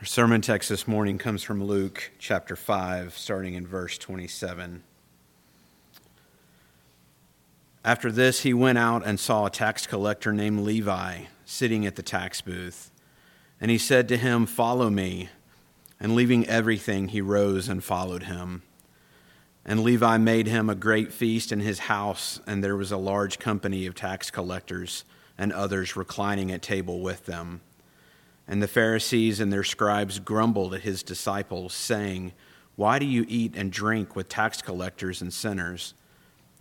Our sermon text this morning comes from Luke chapter 5, starting in verse 27. After this, he went out and saw a tax collector named Levi sitting at the tax booth. And he said to him, Follow me. And leaving everything, he rose and followed him. And Levi made him a great feast in his house, and there was a large company of tax collectors and others reclining at table with them. And the Pharisees and their scribes grumbled at his disciples, saying, Why do you eat and drink with tax collectors and sinners?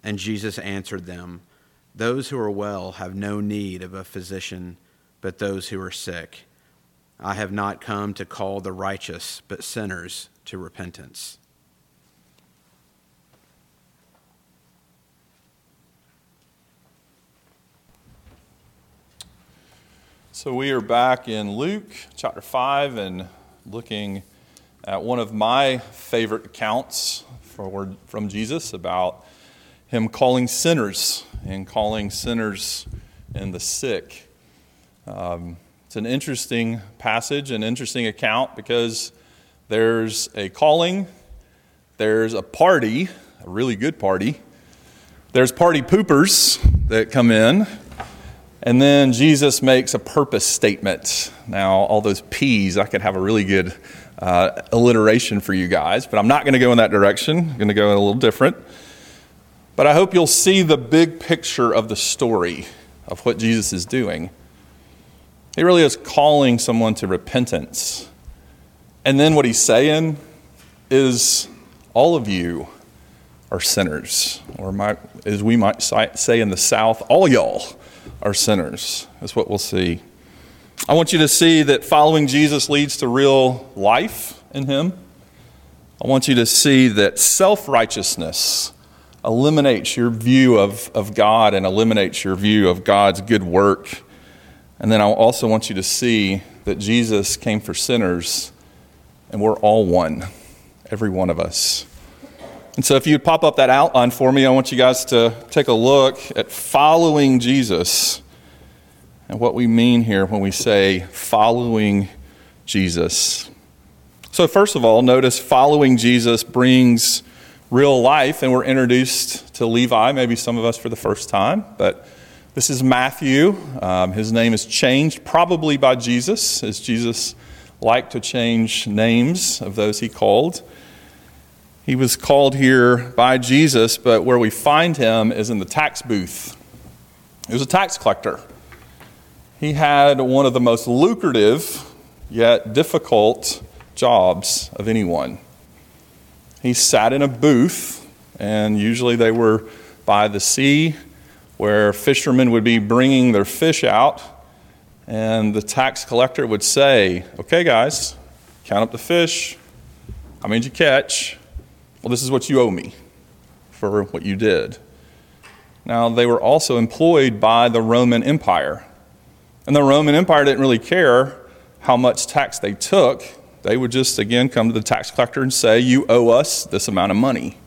And Jesus answered them, Those who are well have no need of a physician, but those who are sick. I have not come to call the righteous, but sinners to repentance. So we are back in Luke chapter 5 and looking at one of my favorite accounts for, from Jesus about him calling sinners and calling sinners and the sick. Um, it's an interesting passage, an interesting account because there's a calling, there's a party, a really good party, there's party poopers that come in and then Jesus makes a purpose statement. Now, all those P's, I could have a really good uh, alliteration for you guys, but I'm not going to go in that direction. I'm going to go a little different. But I hope you'll see the big picture of the story of what Jesus is doing. He really is calling someone to repentance. And then what he's saying is, all of you are sinners, or as we might say in the South, all y'all are sinners, That's what we'll see. I want you to see that following Jesus leads to real life in Him. I want you to see that self righteousness eliminates your view of, of God and eliminates your view of God's good work. And then I also want you to see that Jesus came for sinners and we're all one, every one of us. And so, if you'd pop up that outline for me, I want you guys to take a look at following Jesus and what we mean here when we say following Jesus. So, first of all, notice following Jesus brings real life, and we're introduced to Levi, maybe some of us for the first time, but this is Matthew. Um, his name is changed, probably by Jesus, as Jesus liked to change names of those he called. He was called here by Jesus, but where we find him is in the tax booth. He was a tax collector. He had one of the most lucrative yet difficult jobs of anyone. He sat in a booth, and usually they were by the sea where fishermen would be bringing their fish out, and the tax collector would say, Okay, guys, count up the fish. How many did you catch? Well, this is what you owe me for what you did. Now, they were also employed by the Roman Empire. And the Roman Empire didn't really care how much tax they took. They would just, again, come to the tax collector and say, You owe us this amount of money.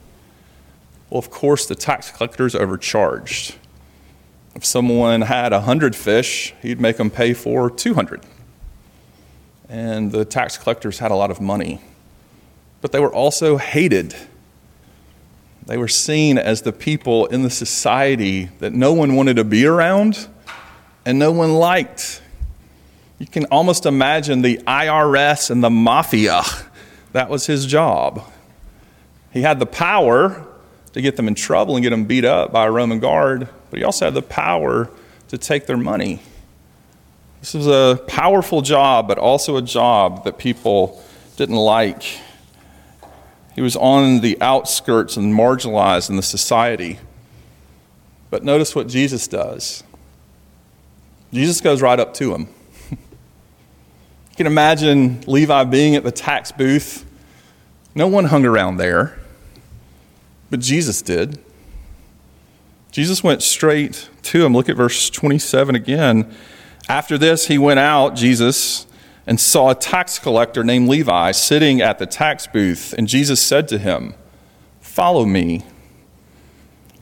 Well, of course, the tax collector's overcharged. If someone had 100 fish, he'd make them pay for 200. And the tax collectors had a lot of money but they were also hated. They were seen as the people in the society that no one wanted to be around and no one liked. You can almost imagine the IRS and the mafia. That was his job. He had the power to get them in trouble and get them beat up by a Roman guard, but he also had the power to take their money. This was a powerful job, but also a job that people didn't like. He was on the outskirts and marginalized in the society. But notice what Jesus does. Jesus goes right up to him. you can imagine Levi being at the tax booth. No one hung around there, but Jesus did. Jesus went straight to him. Look at verse 27 again. After this, he went out, Jesus, and saw a tax collector named Levi sitting at the tax booth. And Jesus said to him, Follow me.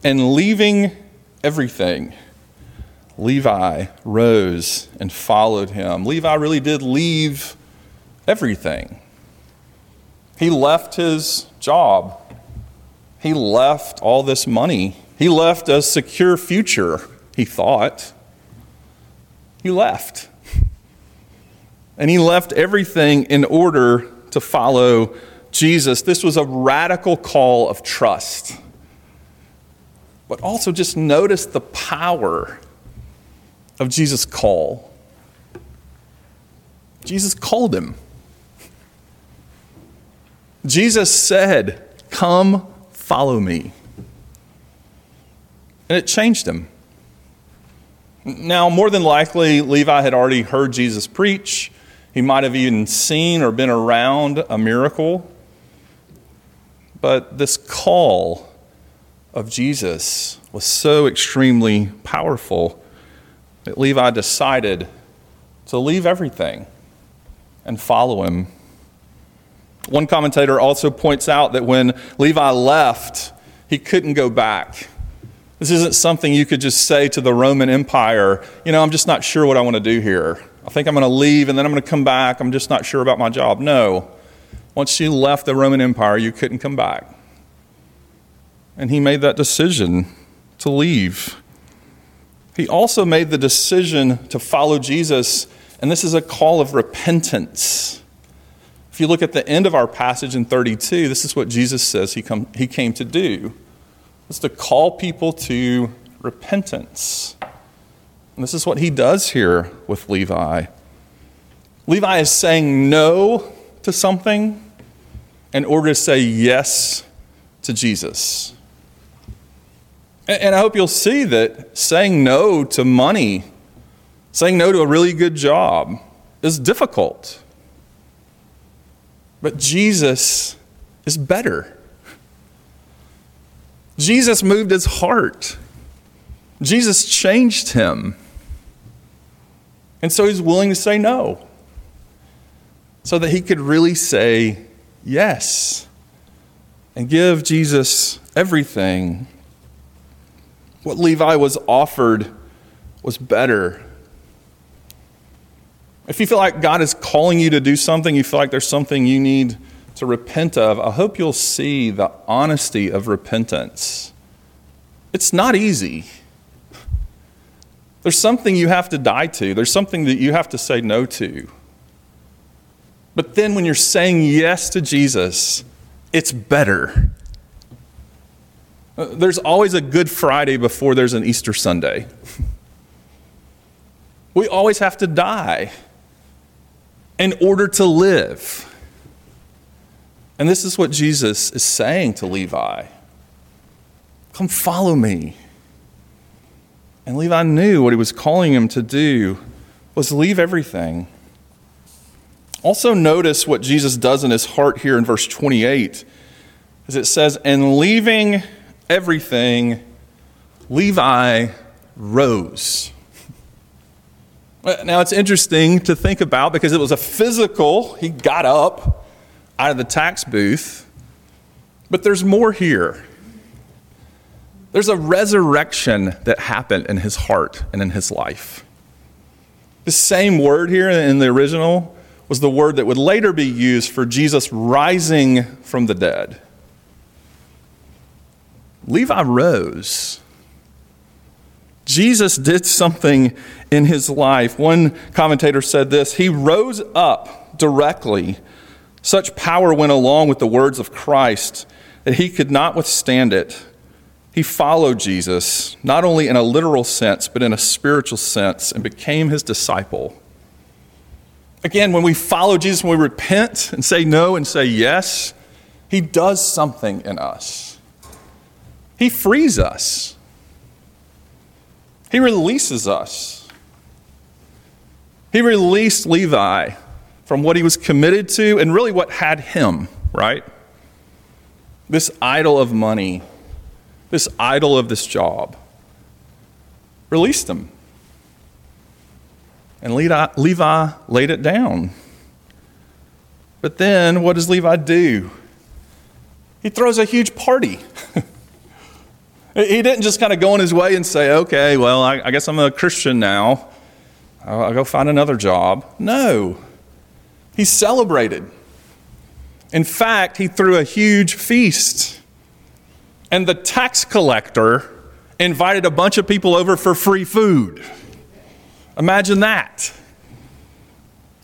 And leaving everything, Levi rose and followed him. Levi really did leave everything. He left his job. He left all this money. He left a secure future, he thought. He left. And he left everything in order to follow Jesus. This was a radical call of trust. But also just notice the power of Jesus' call. Jesus called him. Jesus said, Come, follow me. And it changed him. Now, more than likely, Levi had already heard Jesus preach. He might have even seen or been around a miracle. But this call of Jesus was so extremely powerful that Levi decided to leave everything and follow him. One commentator also points out that when Levi left, he couldn't go back. This isn't something you could just say to the Roman Empire, you know, I'm just not sure what I want to do here. I think I'm going to leave and then I'm going to come back. I'm just not sure about my job. No. Once you left the Roman Empire, you couldn't come back. And he made that decision to leave. He also made the decision to follow Jesus, and this is a call of repentance. If you look at the end of our passage in 32, this is what Jesus says he, come, he came to do. It's to call people to repentance. And this is what he does here with Levi. Levi is saying no to something in order to say yes to Jesus. And I hope you'll see that saying no to money, saying no to a really good job, is difficult. But Jesus is better. Jesus moved his heart. Jesus changed him. And so he's willing to say no so that he could really say yes and give Jesus everything. What Levi was offered was better. If you feel like God is calling you to do something, you feel like there's something you need to repent of, I hope you'll see the honesty of repentance. It's not easy. There's something you have to die to, there's something that you have to say no to. But then when you're saying yes to Jesus, it's better. Uh, there's always a Good Friday before there's an Easter Sunday. We always have to die in order to live. And this is what Jesus is saying to Levi Come follow me. And Levi knew what he was calling him to do was leave everything. Also, notice what Jesus does in his heart here in verse 28, as it says, And leaving everything, Levi rose. Now, it's interesting to think about because it was a physical, he got up out of the tax booth, but there's more here. There's a resurrection that happened in his heart and in his life. The same word here in the original was the word that would later be used for Jesus rising from the dead. Levi rose. Jesus did something in his life. One commentator said this He rose up directly. Such power went along with the words of Christ that he could not withstand it. He followed Jesus, not only in a literal sense, but in a spiritual sense, and became his disciple. Again, when we follow Jesus, when we repent and say no and say yes, he does something in us. He frees us, he releases us. He released Levi from what he was committed to and really what had him, right? This idol of money this idol of this job. Released them. And Levi laid it down. But then what does Levi do? He throws a huge party. he didn't just kind of go on his way and say, okay, well, I, guess I'm a Christian now. I'll go find another job. No. He celebrated. In fact, he threw a huge feast. And the tax collector invited a bunch of people over for free food. Imagine that.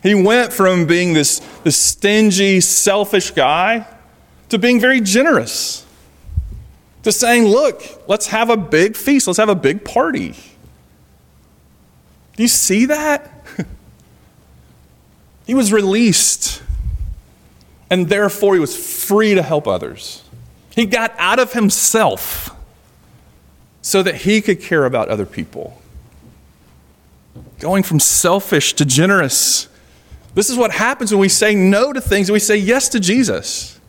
He went from being this, this stingy, selfish guy to being very generous, to saying, Look, let's have a big feast, let's have a big party. Do you see that? he was released, and therefore he was free to help others. He got out of himself so that he could care about other people. Going from selfish to generous. This is what happens when we say no to things and we say yes to Jesus.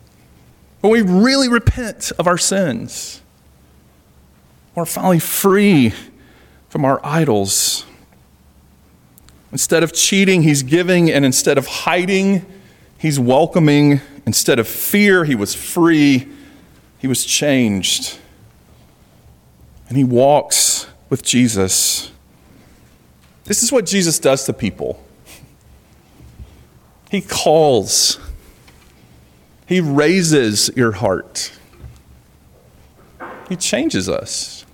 When we really repent of our sins. We're finally free from our idols. Instead of cheating, he's giving, and instead of hiding, he's welcoming. Instead of fear, he was free, he was changed. And he walks with Jesus. This is what Jesus does to people. He calls, He raises your heart, He changes us.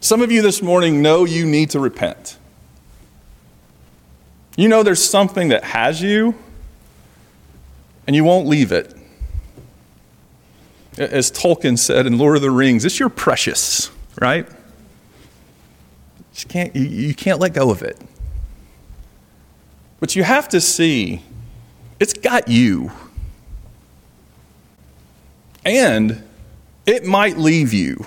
Some of you this morning know you need to repent. You know there's something that has you, and you won't leave it. As Tolkien said in Lord of the Rings, it's your precious, right? You can't, you, can't let go of it. But you have to see it's got you. And it might leave you.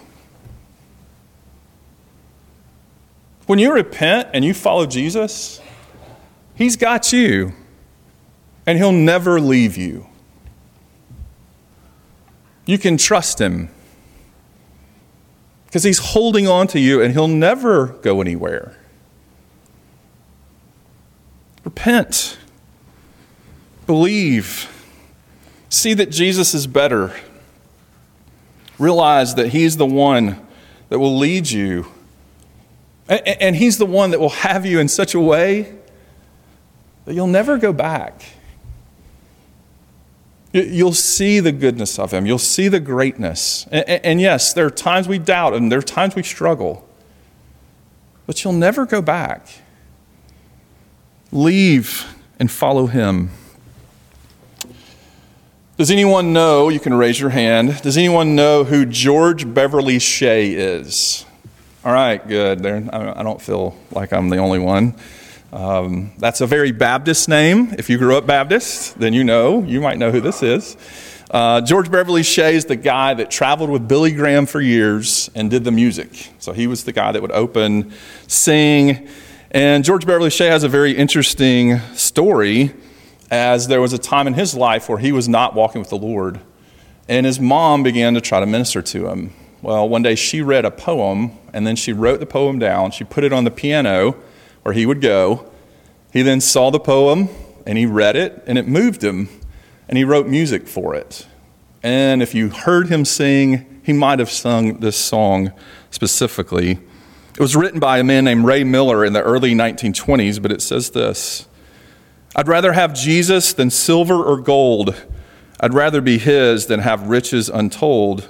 When you repent and you follow Jesus, He's got you, and He'll never leave you. You can trust Him because He's holding on to you and He'll never go anywhere. Repent, believe, see that Jesus is better, realize that He's the one that will lead you. And He's the one that will have you in such a way that you'll never go back. You'll see the goodness of Him. You'll see the greatness. And, yes, there are times we doubt and there are times we struggle. But you'll never go back. Leave and follow Him. Does anyone know? You can raise your hand. Does anyone know who George Beverly Shea is? All right, good. There, I don't feel like I'm the only one. Um, that's a very Baptist name. If you grew up Baptist, then you know, you might know who this is. Uh, George Beverly Shea is the guy that traveled with Billy Graham for years and did the music. So he was the guy that would open, sing. And George Beverly Shea has a very interesting story, as there was a time in his life where he was not walking with the Lord. And his mom began to try to minister to him. Well, one day she read a poem, and then she wrote the poem down. She put it on the piano where he would go. He then saw the poem and he read it and it moved him and he wrote music for it. And if you heard him sing, he might have sung this song specifically. It was written by a man named Ray Miller in the early 1920s, but it says this I'd rather have Jesus than silver or gold. I'd rather be his than have riches untold.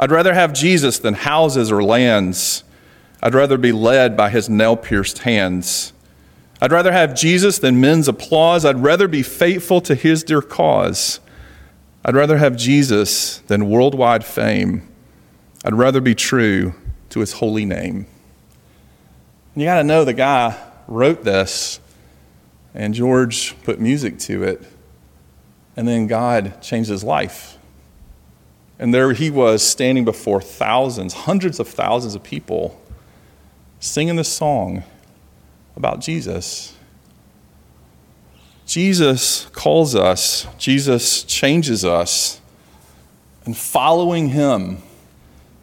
I'd rather have Jesus than houses or lands. I'd rather be led by his nail pierced hands. I'd rather have Jesus than men's applause. I'd rather be faithful to his dear cause. I'd rather have Jesus than worldwide fame. I'd rather be true to his holy name. You got to know the guy wrote this, and George put music to it, and then God changed his life. And there he was standing before thousands, hundreds of thousands of people singing this song about Jesus. Jesus calls us, Jesus changes us, and following him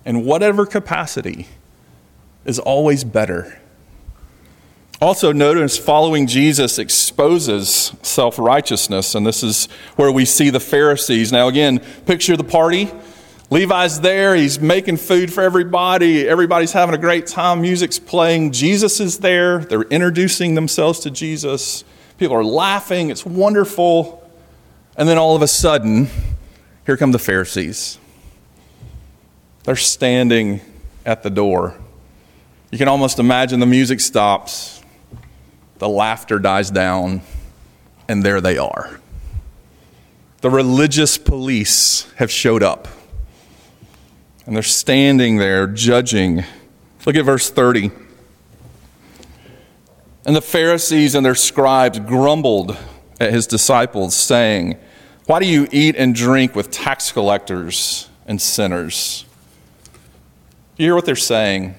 in whatever capacity is always better. Also, notice following Jesus exposes self righteousness, and this is where we see the Pharisees. Now, again, picture the party. Levi's there, he's making food for everybody. Everybody's having a great time. Music's playing. Jesus is there. They're introducing themselves to Jesus. People are laughing. It's wonderful. And then all of a sudden, here come the Pharisees. They're standing at the door. You can almost imagine the music stops, the laughter dies down, and there they are. The religious police have showed up, and they're standing there judging. Look at verse 30. And the Pharisees and their scribes grumbled at his disciples, saying, Why do you eat and drink with tax collectors and sinners? You hear what they're saying?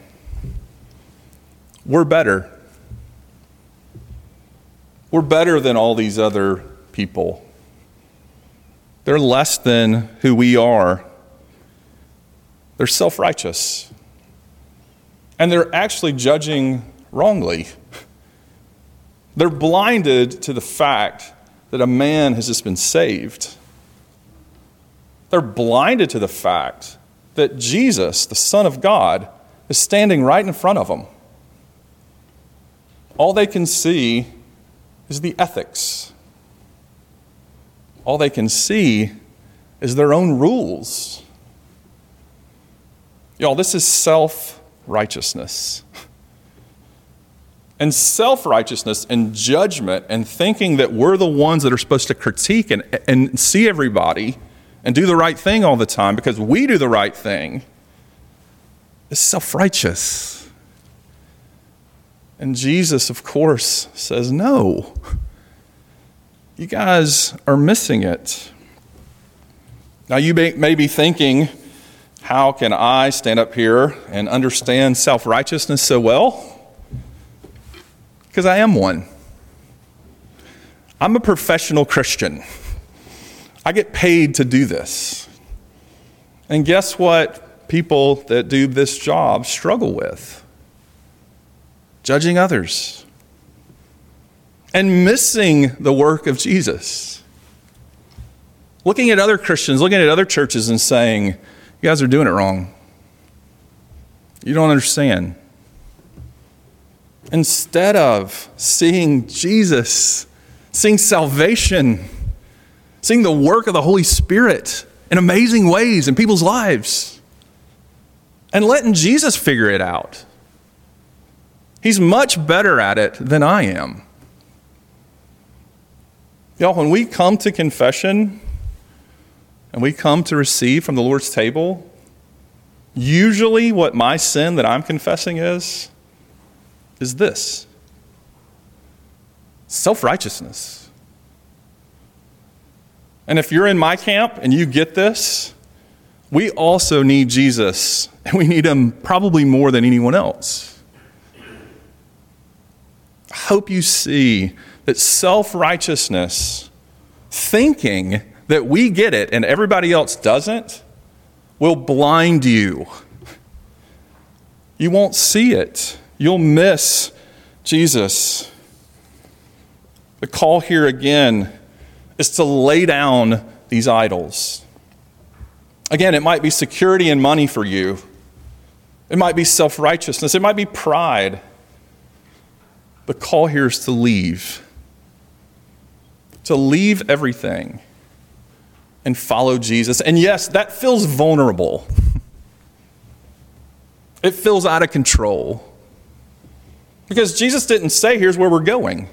We're better. We're better than all these other people. They're less than who we are. They're self righteous. And they're actually judging wrongly. They're blinded to the fact that a man has just been saved. They're blinded to the fact that Jesus, the Son of God, is standing right in front of them. All they can see is the ethics. All they can see is their own rules. Y'all, this is self righteousness. And self righteousness and judgment and thinking that we're the ones that are supposed to critique and, and see everybody and do the right thing all the time because we do the right thing is self righteous. And Jesus, of course, says, No. You guys are missing it. Now, you may, may be thinking, How can I stand up here and understand self righteousness so well? Because I am one. I'm a professional Christian. I get paid to do this. And guess what people that do this job struggle with? Judging others and missing the work of Jesus. Looking at other Christians, looking at other churches, and saying, You guys are doing it wrong. You don't understand. Instead of seeing Jesus, seeing salvation, seeing the work of the Holy Spirit in amazing ways in people's lives, and letting Jesus figure it out. He's much better at it than I am. Y'all, when we come to confession and we come to receive from the Lord's table, usually what my sin that I'm confessing is, is this self righteousness. And if you're in my camp and you get this, we also need Jesus, and we need him probably more than anyone else. I hope you see that self righteousness, thinking that we get it and everybody else doesn't, will blind you. You won't see it. You'll miss Jesus. The call here again is to lay down these idols. Again, it might be security and money for you, it might be self righteousness, it might be pride. The call here is to leave. To leave everything and follow Jesus. And yes, that feels vulnerable. It feels out of control. Because Jesus didn't say, here's where we're going.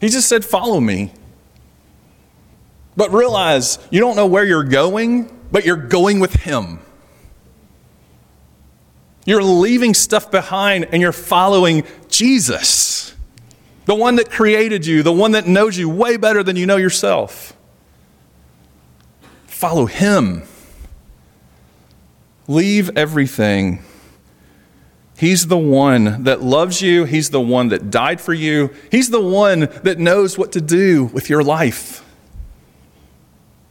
He just said, follow me. But realize you don't know where you're going, but you're going with Him. You're leaving stuff behind and you're following Jesus, the one that created you, the one that knows you way better than you know yourself. Follow Him. Leave everything He's the one that loves you. He's the one that died for you. He's the one that knows what to do with your life.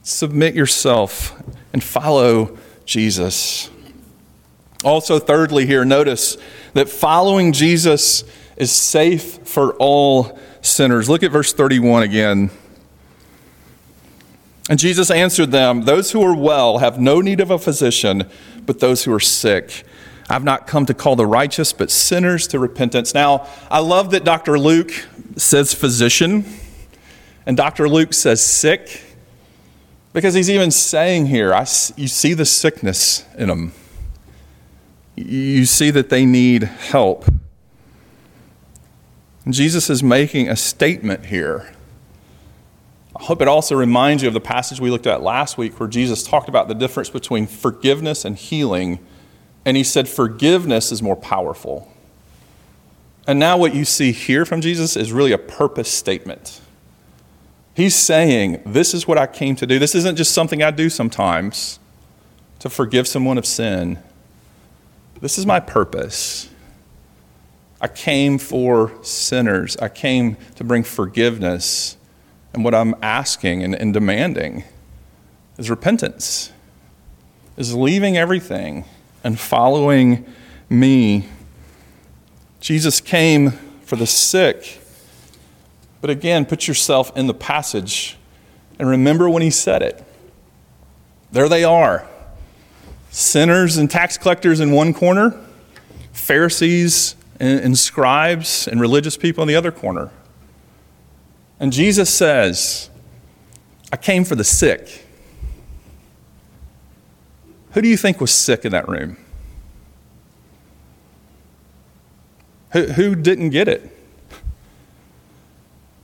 Submit yourself and follow Jesus. Also, thirdly, here, notice that following Jesus is safe for all sinners. Look at verse 31 again. And Jesus answered them Those who are well have no need of a physician, but those who are sick. I've not come to call the righteous, but sinners to repentance. Now, I love that Dr. Luke says physician and Dr. Luke says sick because he's even saying here, I, you see the sickness in them. You see that they need help. And Jesus is making a statement here. I hope it also reminds you of the passage we looked at last week where Jesus talked about the difference between forgiveness and healing and he said, Forgiveness is more powerful. And now, what you see here from Jesus is really a purpose statement. He's saying, This is what I came to do. This isn't just something I do sometimes to forgive someone of sin. This is my purpose. I came for sinners, I came to bring forgiveness. And what I'm asking and, and demanding is repentance, is leaving everything and following me. Jesus came for the sick. But again, put yourself in the passage and remember when he said it. There they are sinners and tax collectors in one corner, Pharisees and, and scribes and religious people in the other corner. And Jesus says, I came for the sick. Who do you think was sick in that room? Who, who didn't get it?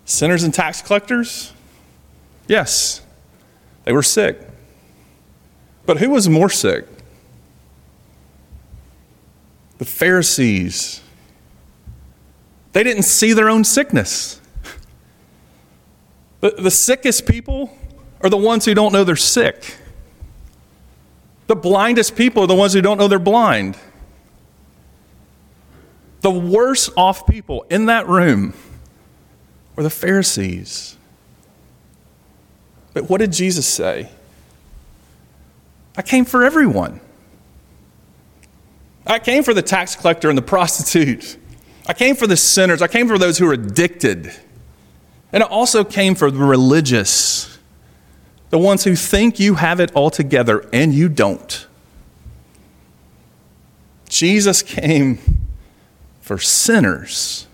Sinners and tax collectors? Yes, they were sick. But who was more sick? The Pharisees. They didn't see their own sickness. The, the sickest people are the ones who don't know they're sick. The blindest people are the ones who don't know they're blind. The worst off people in that room were the Pharisees. But what did Jesus say? I came for everyone. I came for the tax collector and the prostitute. I came for the sinners. I came for those who are addicted. And it also came for the religious the ones who think you have it all together and you don't. Jesus came for sinners.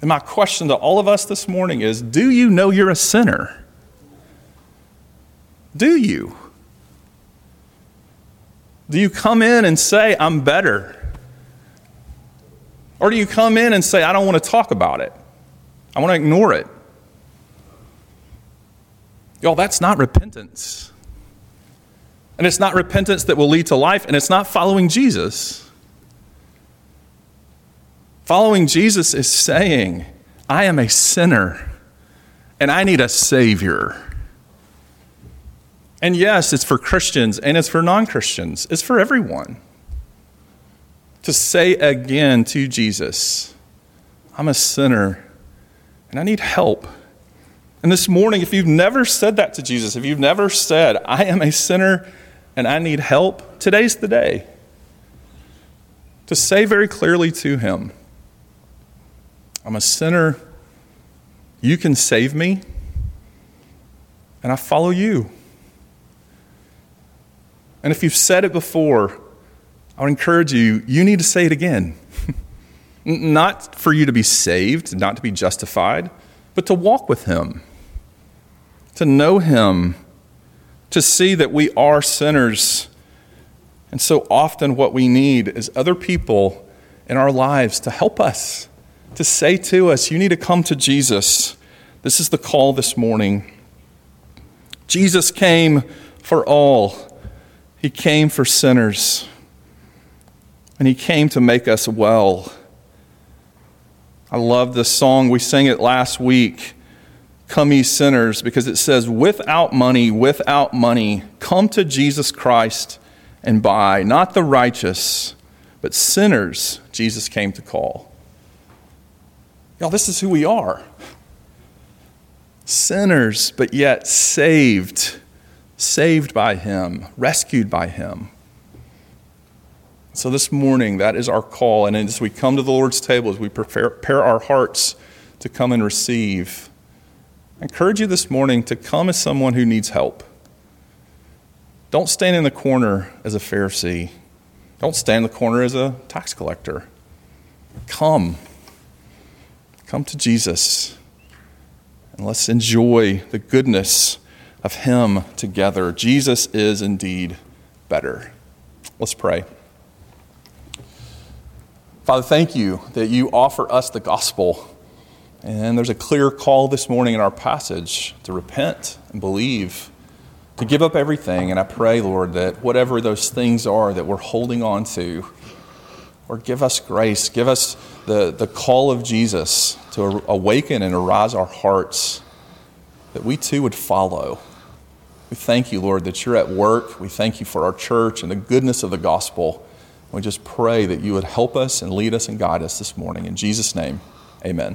And my question to all of us this morning is do you know you're a sinner? Do you? Do you come in and say, I'm better? Or do you come in and say, I don't want to talk about it? I want to ignore it? Y'all, that's not repentance. And it's not repentance that will lead to life, and it's not following Jesus. Following Jesus is saying, I am a sinner and I need a Savior. And yes, it's for Christians and it's for non Christians, it's for everyone. To say again to Jesus, I'm a sinner and I need help. And this morning, if you've never said that to Jesus, if you've never said, I am a sinner and I need help, today's the day to say very clearly to Him, I'm a sinner, you can save me, and I follow you. And if you've said it before, I would encourage you, you need to say it again. Not for you to be saved, not to be justified, but to walk with Him to know Him, to see that we are sinners. And so often, what we need is other people in our lives to help us, to say to us, You need to come to Jesus. This is the call this morning. Jesus came for all, He came for sinners, and He came to make us well. I love this song. We sang it last week. Come, ye sinners, because it says, without money, without money, come to Jesus Christ and buy, not the righteous, but sinners Jesus came to call. Y'all, this is who we are sinners, but yet saved, saved by Him, rescued by Him. So this morning, that is our call. And as we come to the Lord's table, as we prepare, prepare our hearts to come and receive, I encourage you this morning to come as someone who needs help. Don't stand in the corner as a Pharisee. Don't stand in the corner as a tax collector. Come. Come to Jesus. And let's enjoy the goodness of Him together. Jesus is indeed better. Let's pray. Father, thank you that you offer us the gospel. And there's a clear call this morning in our passage to repent and believe, to give up everything. And I pray, Lord, that whatever those things are that we're holding on to, or give us grace, give us the, the call of Jesus to awaken and arouse our hearts, that we too would follow. We thank you, Lord, that you're at work. We thank you for our church and the goodness of the gospel. We just pray that you would help us and lead us and guide us this morning. In Jesus' name, amen.